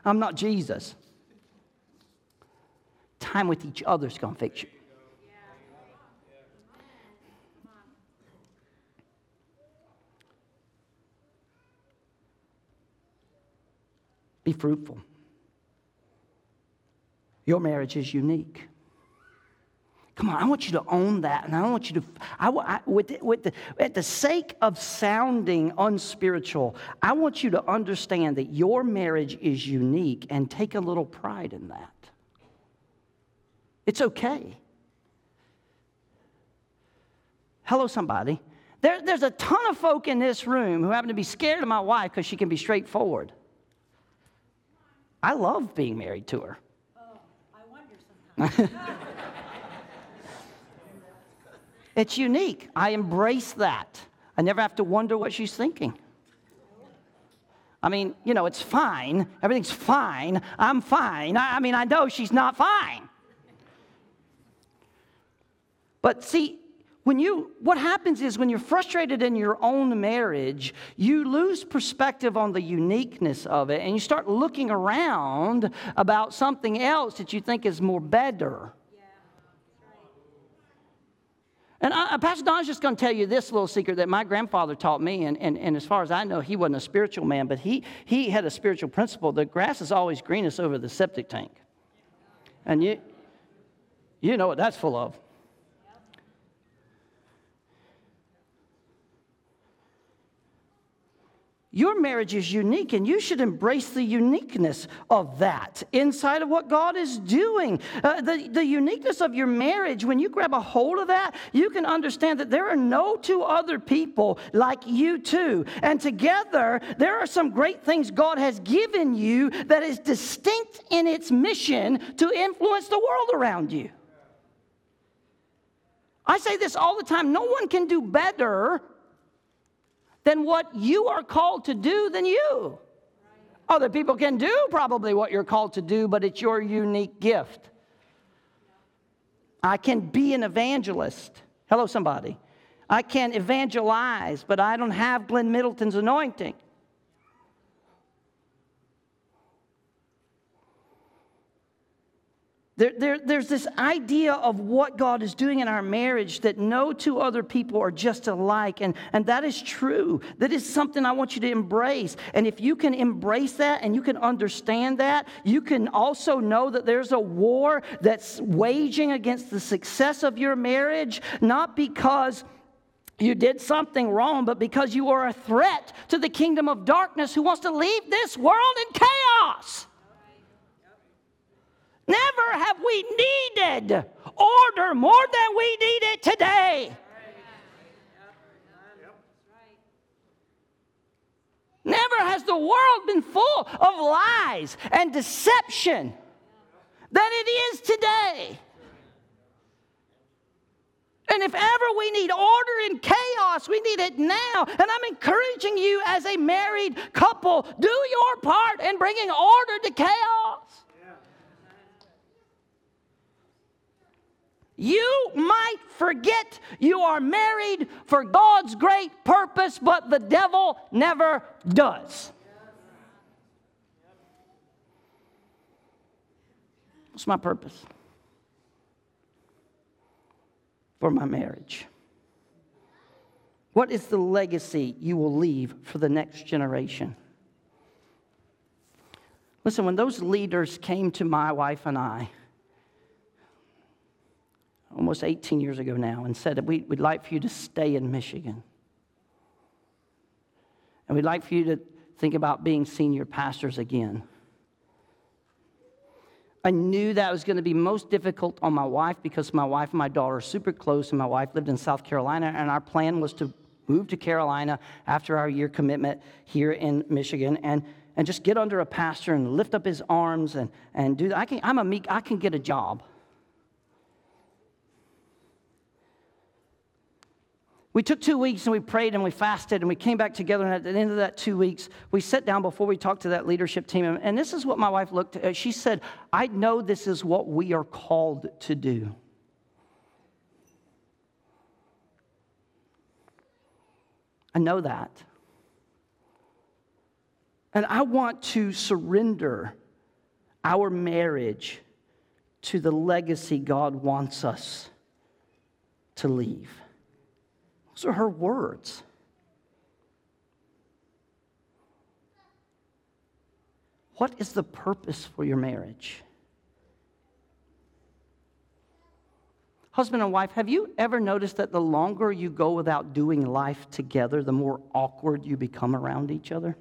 I'm not Jesus. Time with each other is going to fix you. Be fruitful. Your marriage is unique. Come on, I want you to own that. And I want you to, I, I, with, the, with the, at the sake of sounding unspiritual, I want you to understand that your marriage is unique and take a little pride in that. It's okay. Hello, somebody. There, there's a ton of folk in this room who happen to be scared of my wife because she can be straightforward. I love being married to her. Oh, I wonder sometimes. it's unique. I embrace that. I never have to wonder what she's thinking. I mean, you know, it's fine. Everything's fine. I'm fine. I, I mean, I know she's not fine. But see, when you what happens is when you're frustrated in your own marriage you lose perspective on the uniqueness of it and you start looking around about something else that you think is more better and I, Pastor Don's just going to tell you this little secret that my grandfather taught me, and, and, and as far as I know, he wasn't a spiritual man, but he, he had a spiritual principle. The grass is always greenest over the septic tank. And you, you know what that's full of. Your marriage is unique, and you should embrace the uniqueness of that inside of what God is doing. Uh, the, the uniqueness of your marriage, when you grab a hold of that, you can understand that there are no two other people like you two. And together, there are some great things God has given you that is distinct in its mission to influence the world around you. I say this all the time no one can do better than what you are called to do than you. Other people can do probably what you're called to do, but it's your unique gift. I can be an evangelist. Hello, somebody. I can evangelize, but I don't have Glenn Middleton's anointing. There, there, there's this idea of what God is doing in our marriage that no two other people are just alike. And, and that is true. That is something I want you to embrace. And if you can embrace that and you can understand that, you can also know that there's a war that's waging against the success of your marriage, not because you did something wrong, but because you are a threat to the kingdom of darkness who wants to leave this world in chaos. Never have we needed order more than we need it today. Never has the world been full of lies and deception than it is today. And if ever we need order in chaos, we need it now. And I'm encouraging you as a married couple, do your part in bringing order to chaos. You might forget you are married for God's great purpose, but the devil never does. What's my purpose for my marriage? What is the legacy you will leave for the next generation? Listen, when those leaders came to my wife and I, almost 18 years ago now, and said that we, would like for you to stay in Michigan. And we'd like for you to think about being senior pastors again. I knew that was going to be most difficult on my wife because my wife and my daughter are super close, and my wife lived in South Carolina, and our plan was to move to Carolina after our year commitment here in Michigan and, and just get under a pastor and lift up his arms and, and do that. I can, I'm a meek, I can get a job. We took two weeks and we prayed and we fasted and we came back together. And at the end of that two weeks, we sat down before we talked to that leadership team. And this is what my wife looked at. She said, I know this is what we are called to do. I know that. And I want to surrender our marriage to the legacy God wants us to leave. Those are her words. What is the purpose for your marriage? Husband and wife, have you ever noticed that the longer you go without doing life together, the more awkward you become around each other?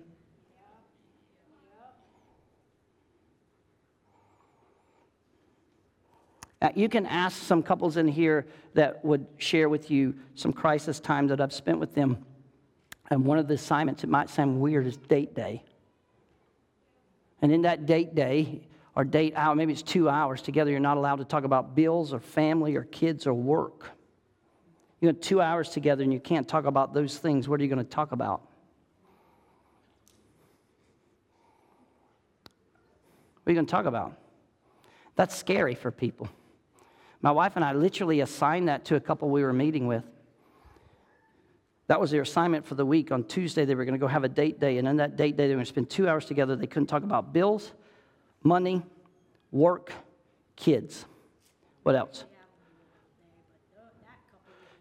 Now, you can ask some couples in here that would share with you some crisis time that I've spent with them. And one of the assignments, it might sound weird, is date day. And in that date day, or date hour, maybe it's two hours together, you're not allowed to talk about bills or family or kids or work. You have two hours together and you can't talk about those things. What are you going to talk about? What are you going to talk about? That's scary for people. My wife and I literally assigned that to a couple we were meeting with. That was their assignment for the week. On Tuesday, they were going to go have a date day, and on that date day, they were going to spend two hours together. They couldn't talk about bills, money, work, kids. What else?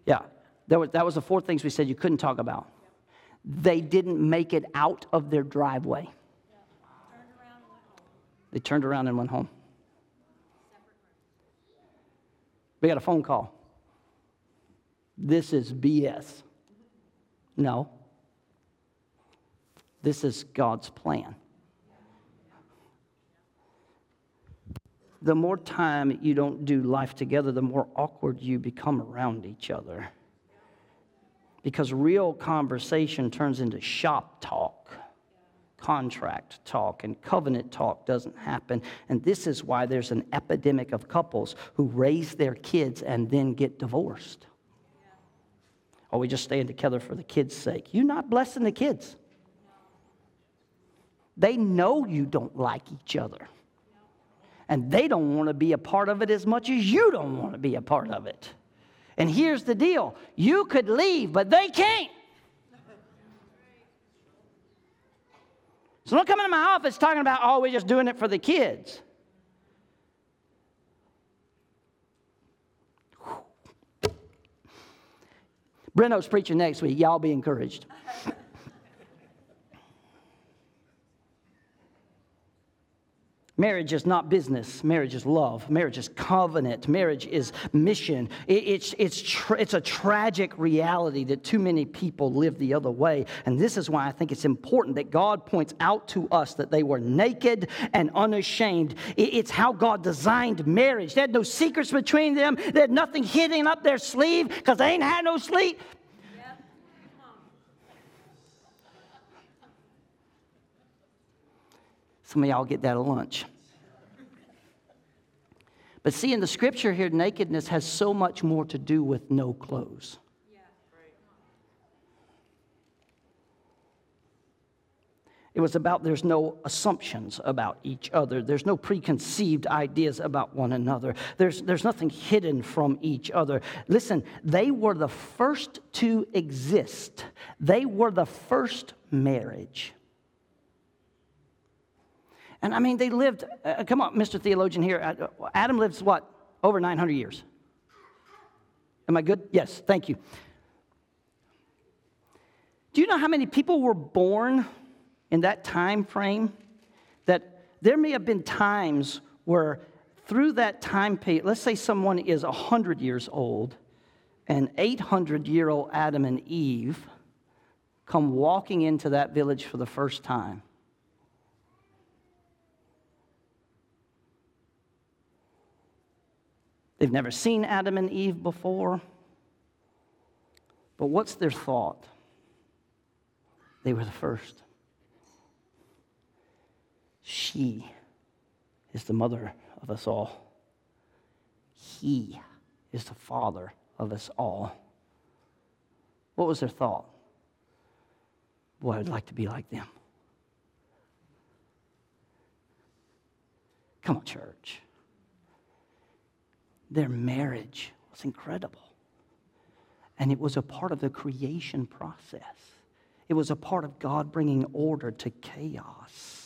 Yeah, that was, that was the four things we said you couldn't talk about. They didn't make it out of their driveway. They turned around and went home. We got a phone call. This is BS. No. This is God's plan. The more time you don't do life together, the more awkward you become around each other. Because real conversation turns into shop talk contract talk and covenant talk doesn't happen. And this is why there's an epidemic of couples who raise their kids and then get divorced. Or we just staying together for the kids' sake. You're not blessing the kids. They know you don't like each other. And they don't want to be a part of it as much as you don't want to be a part of it. And here's the deal you could leave, but they can't. So don't come into my office talking about, oh, we're just doing it for the kids. Breno's preaching next week. Y'all be encouraged. Marriage is not business. Marriage is love. Marriage is covenant. Marriage is mission. it's, it's, tra- it's a tragic reality that too many people live the other way. And this is why I think it's important that God points out to us that they were naked and unashamed. it's how God designed marriage. They had no secrets between them, they had nothing hidden up their sleeve because they ain't had no sleep. Some of y'all get that at lunch. But see, in the scripture here, nakedness has so much more to do with no clothes. It was about there's no assumptions about each other. There's no preconceived ideas about one another. There's, there's nothing hidden from each other. Listen, they were the first to exist, they were the first marriage. And I mean, they lived, uh, come on, Mr. Theologian here. Uh, Adam lives what? Over 900 years. Am I good? Yes, thank you. Do you know how many people were born in that time frame? That there may have been times where through that time period, let's say someone is 100 years old, and 800 year old Adam and Eve come walking into that village for the first time. They've never seen Adam and Eve before. But what's their thought? They were the first. She is the mother of us all. He is the father of us all. What was their thought? Boy, I'd like to be like them. Come on, church. Their marriage was incredible. And it was a part of the creation process, it was a part of God bringing order to chaos.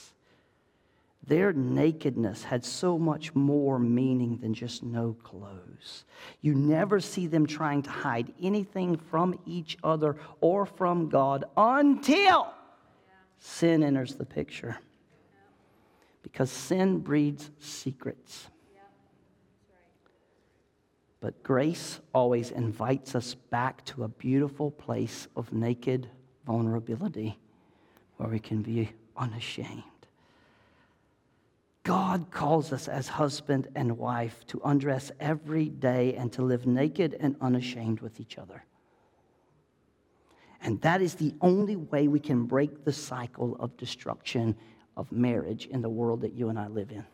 Their nakedness had so much more meaning than just no clothes. You never see them trying to hide anything from each other or from God until sin enters the picture. Because sin breeds secrets. But grace always invites us back to a beautiful place of naked vulnerability where we can be unashamed. God calls us as husband and wife to undress every day and to live naked and unashamed with each other. And that is the only way we can break the cycle of destruction of marriage in the world that you and I live in.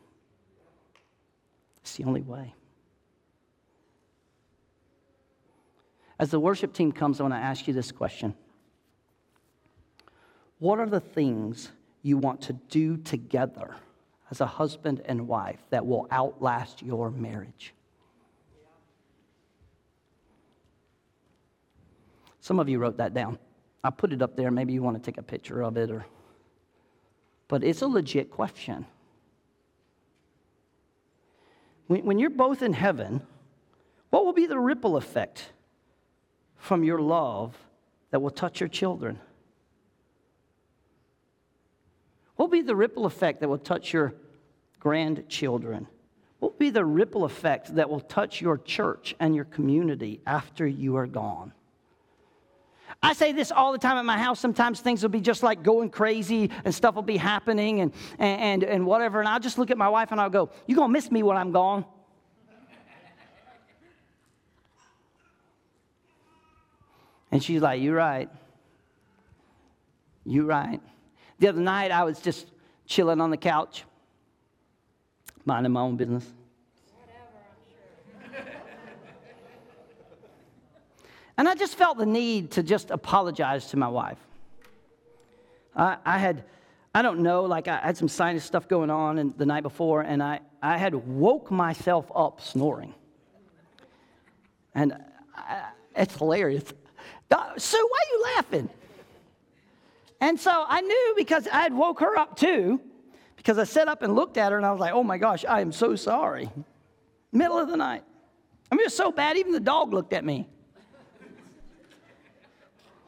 It's the only way. As the worship team comes, I want to ask you this question What are the things you want to do together? as a husband and wife that will outlast your marriage. Some of you wrote that down. I put it up there. Maybe you want to take a picture of it or but it's a legit question. When, when you're both in heaven, what will be the ripple effect from your love that will touch your children? What will be the ripple effect that will touch your grandchildren? What will be the ripple effect that will touch your church and your community after you are gone? I say this all the time at my house. Sometimes things will be just like going crazy and stuff will be happening and, and, and whatever. And I'll just look at my wife and I'll go, You're going to miss me when I'm gone? And she's like, You're right. You're right. The other night, I was just chilling on the couch, minding my own business. and I just felt the need to just apologize to my wife. I, I had, I don't know, like I had some sinus stuff going on and the night before, and I, I had woke myself up snoring. And I, it's hilarious. Sue, why are you laughing? And so I knew because I had woke her up too, because I sat up and looked at her and I was like, oh my gosh, I am so sorry. Middle of the night. I mean, it was so bad, even the dog looked at me.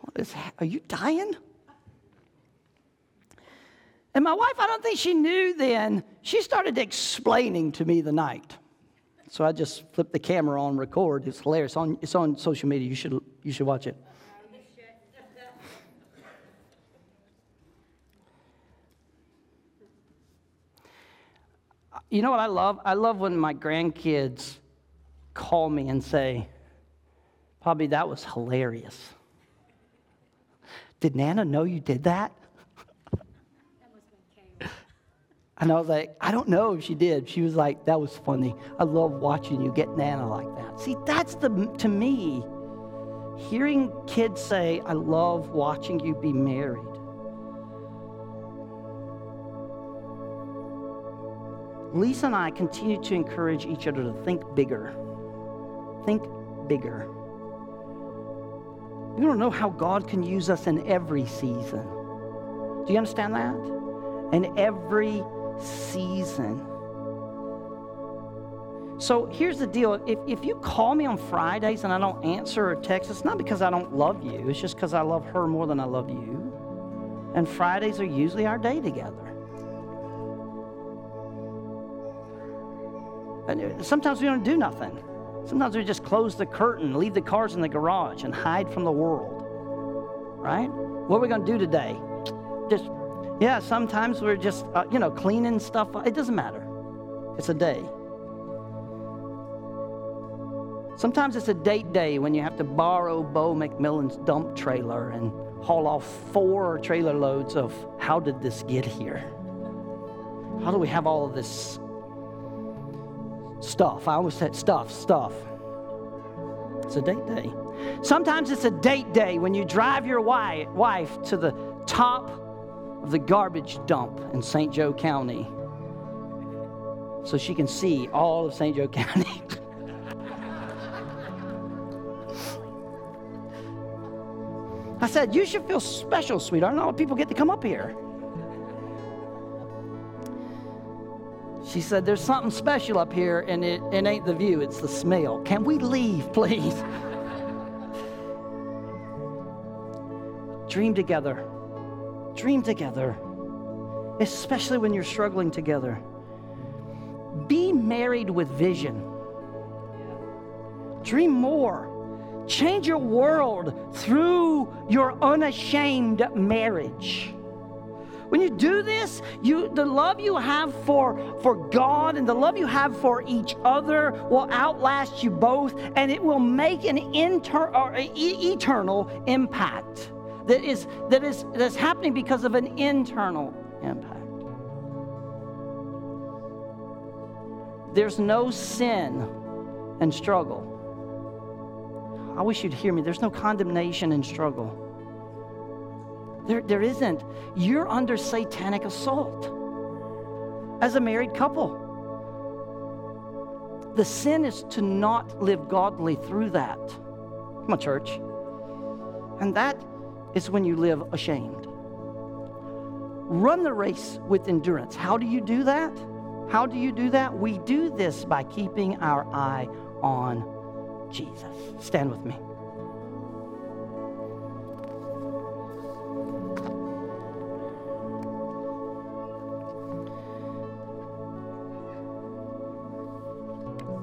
What is, are you dying? And my wife, I don't think she knew then, she started explaining to me the night. So I just flipped the camera on record. It's hilarious. It's on, it's on social media. You should, you should watch it. You know what I love? I love when my grandkids call me and say, Bobby, that was hilarious. Did Nana know you did that? And I was like, I don't know if she did. She was like, that was funny. I love watching you get Nana like that. See, that's the, to me, hearing kids say, I love watching you be married Lisa and I continue to encourage each other to think bigger. Think bigger. We don't know how God can use us in every season. Do you understand that? In every season. So here's the deal. If, if you call me on Fridays and I don't answer or text, it's not because I don't love you. It's just because I love her more than I love you. And Fridays are usually our day together. And uh, sometimes we don't do nothing. Sometimes we just close the curtain, leave the cars in the garage, and hide from the world. Right? What are we going to do today? Just, yeah, sometimes we're just, uh, you know, cleaning stuff. It doesn't matter. It's a day. Sometimes it's a date day when you have to borrow Bo McMillan's dump trailer and haul off four trailer loads of how did this get here? How do we have all of this stuff? I always said stuff, stuff. It's a date day. Sometimes it's a date day when you drive your wife to the top the garbage dump in St. Joe County so she can see all of St. Joe County. I said, You should feel special, sweetheart. Not a lot people get to come up here. She said, There's something special up here, and it, it ain't the view, it's the smell. Can we leave, please? Dream together. Dream together, especially when you're struggling together. Be married with vision. Dream more. Change your world through your unashamed marriage. When you do this, you, the love you have for, for God and the love you have for each other will outlast you both, and it will make an inter, or eternal impact that is, that is that's happening because of an internal impact. There's no sin and struggle I wish you'd hear me. There's no condemnation and struggle. There, there isn't. You're under satanic assault as a married couple. The sin is to not live godly through that. Come on, church. And that is when you live ashamed. Run the race with endurance. How do you do that? How do you do that? We do this by keeping our eye on Jesus. Stand with me.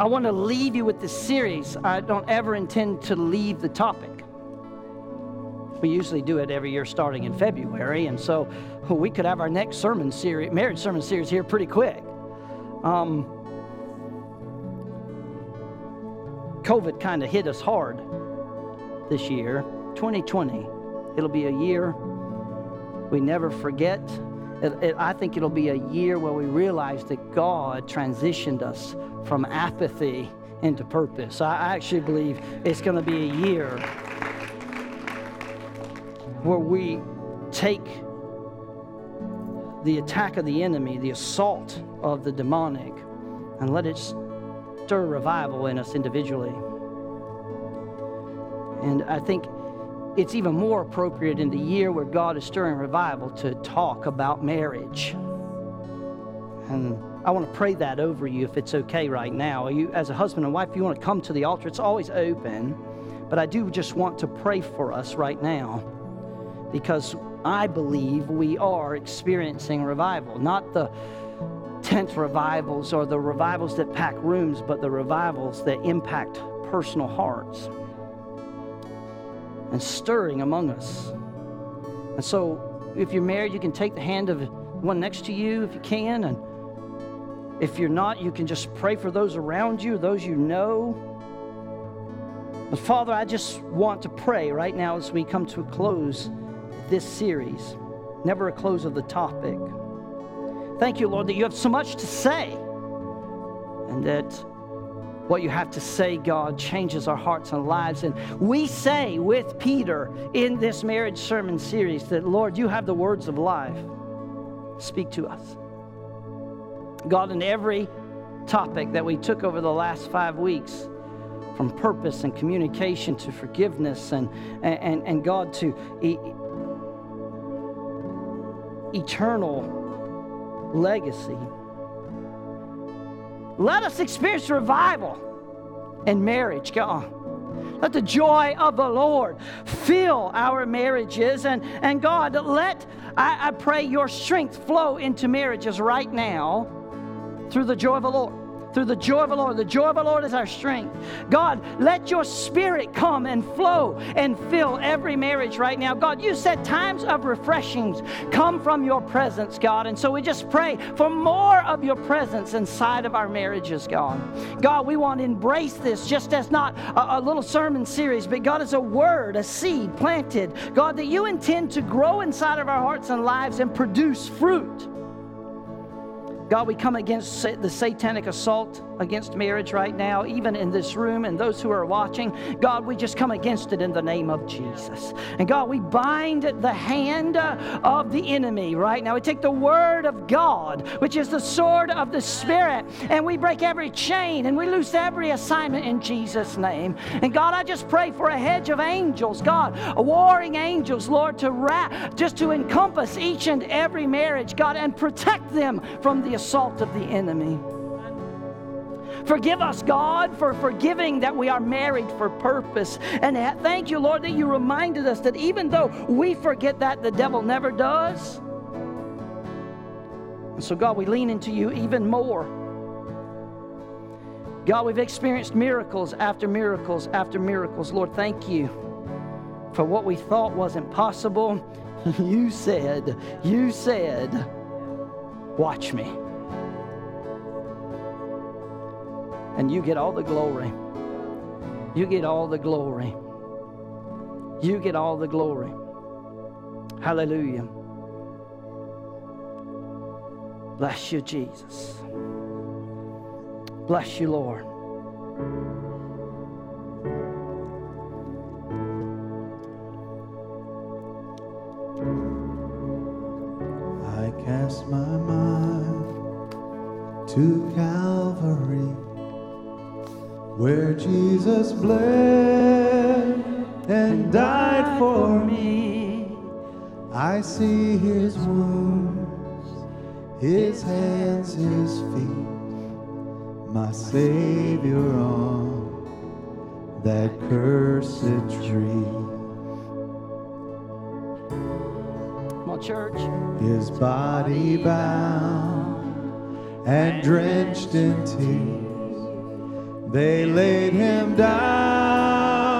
I want to leave you with this series. I don't ever intend to leave the topic. We usually do it every year starting in February, and so we could have our next sermon series, marriage sermon series here pretty quick. Um, COVID kind of hit us hard this year, 2020. It'll be a year we never forget. It, it, I think it'll be a year where we realize that God transitioned us from apathy into purpose. I, I actually believe it's going to be a year where we take the attack of the enemy, the assault of the demonic, and let it stir revival in us individually. And I think it's even more appropriate in the year where God is stirring revival to talk about marriage. And I want to pray that over you if it's okay right now. You, as a husband and wife, if you want to come to the altar, it's always open. But I do just want to pray for us right now because I believe we are experiencing revival, not the tent revivals or the revivals that pack rooms, but the revivals that impact personal hearts and stirring among us. And so, if you're married, you can take the hand of one next to you if you can. And if you're not, you can just pray for those around you, those you know. But Father, I just want to pray right now as we come to a close this series, never a close of the topic. Thank you, Lord, that you have so much to say and that what you have to say, God, changes our hearts and lives. And we say with Peter in this marriage sermon series that, Lord, you have the words of life. Speak to us. God, in every topic that we took over the last five weeks, from purpose and communication to forgiveness and, and, and God to eternal legacy. Let us experience revival in marriage, God. Let the joy of the Lord fill our marriages. And, and God, let, I, I pray, your strength flow into marriages right now through the joy of the Lord. Through the joy of the Lord. The joy of the Lord is our strength. God, let your spirit come and flow and fill every marriage right now. God, you said times of refreshings come from your presence, God. And so we just pray for more of your presence inside of our marriages, God. God, we want to embrace this just as not a, a little sermon series, but God, is a word, a seed planted, God, that you intend to grow inside of our hearts and lives and produce fruit. God, we come against the satanic assault against marriage right now, even in this room and those who are watching. God, we just come against it in the name of Jesus. And God, we bind the hand of the enemy right now. We take the word of God, which is the sword of the Spirit, and we break every chain and we loose every assignment in Jesus' name. And God, I just pray for a hedge of angels, God, warring angels, Lord, to wrap, just to encompass each and every marriage, God, and protect them from the assault of the enemy. Forgive us, God, for forgiving that we are married for purpose. And thank you, Lord, that you reminded us that even though we forget that, the devil never does. And so, God, we lean into you even more. God, we've experienced miracles after miracles after miracles. Lord, thank you for what we thought wasn't possible. You said, you said, watch me. And you get all the glory. You get all the glory. You get all the glory. Hallelujah. Bless you, Jesus. Bless you, Lord. I cast my mind to Calvary where Jesus bled and died for me. I see his wounds, his hands, his feet, my Savior on that cursed tree. My church. His body bound and drenched in tears they laid him down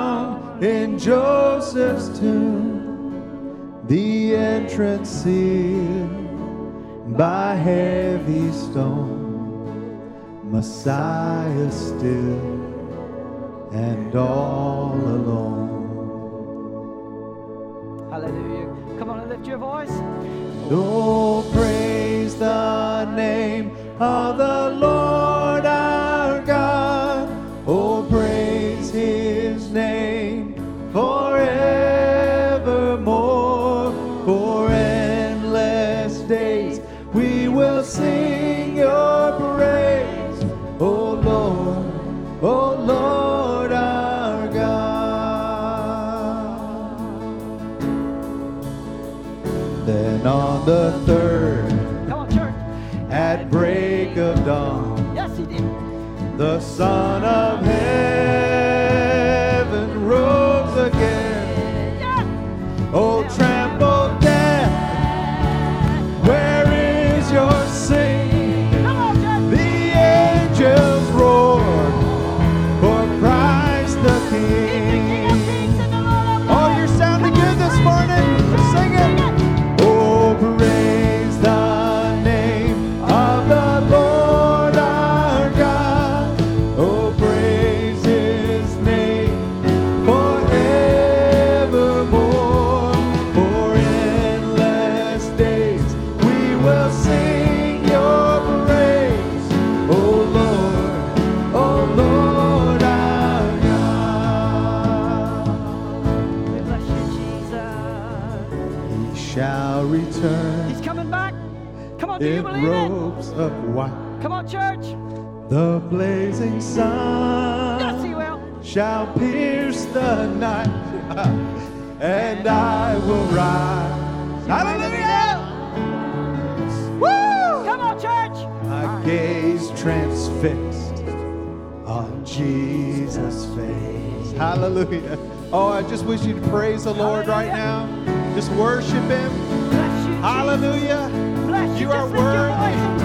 in Joseph's tomb, the entrance sealed by heavy stone. Messiah is still and all alone. Hallelujah. Come on and lift your voice. Oh, praise the name of the Lord the blazing sun Yes, shall pierce the night, and I will rise. Hallelujah! Woo! Come on, church. My gaze transfixed on Jesus' face. Hallelujah. Oh, I just wish you'd praise the Lord right now. Just worship Him. Bless you, Hallelujah. Bless you. You are worthy.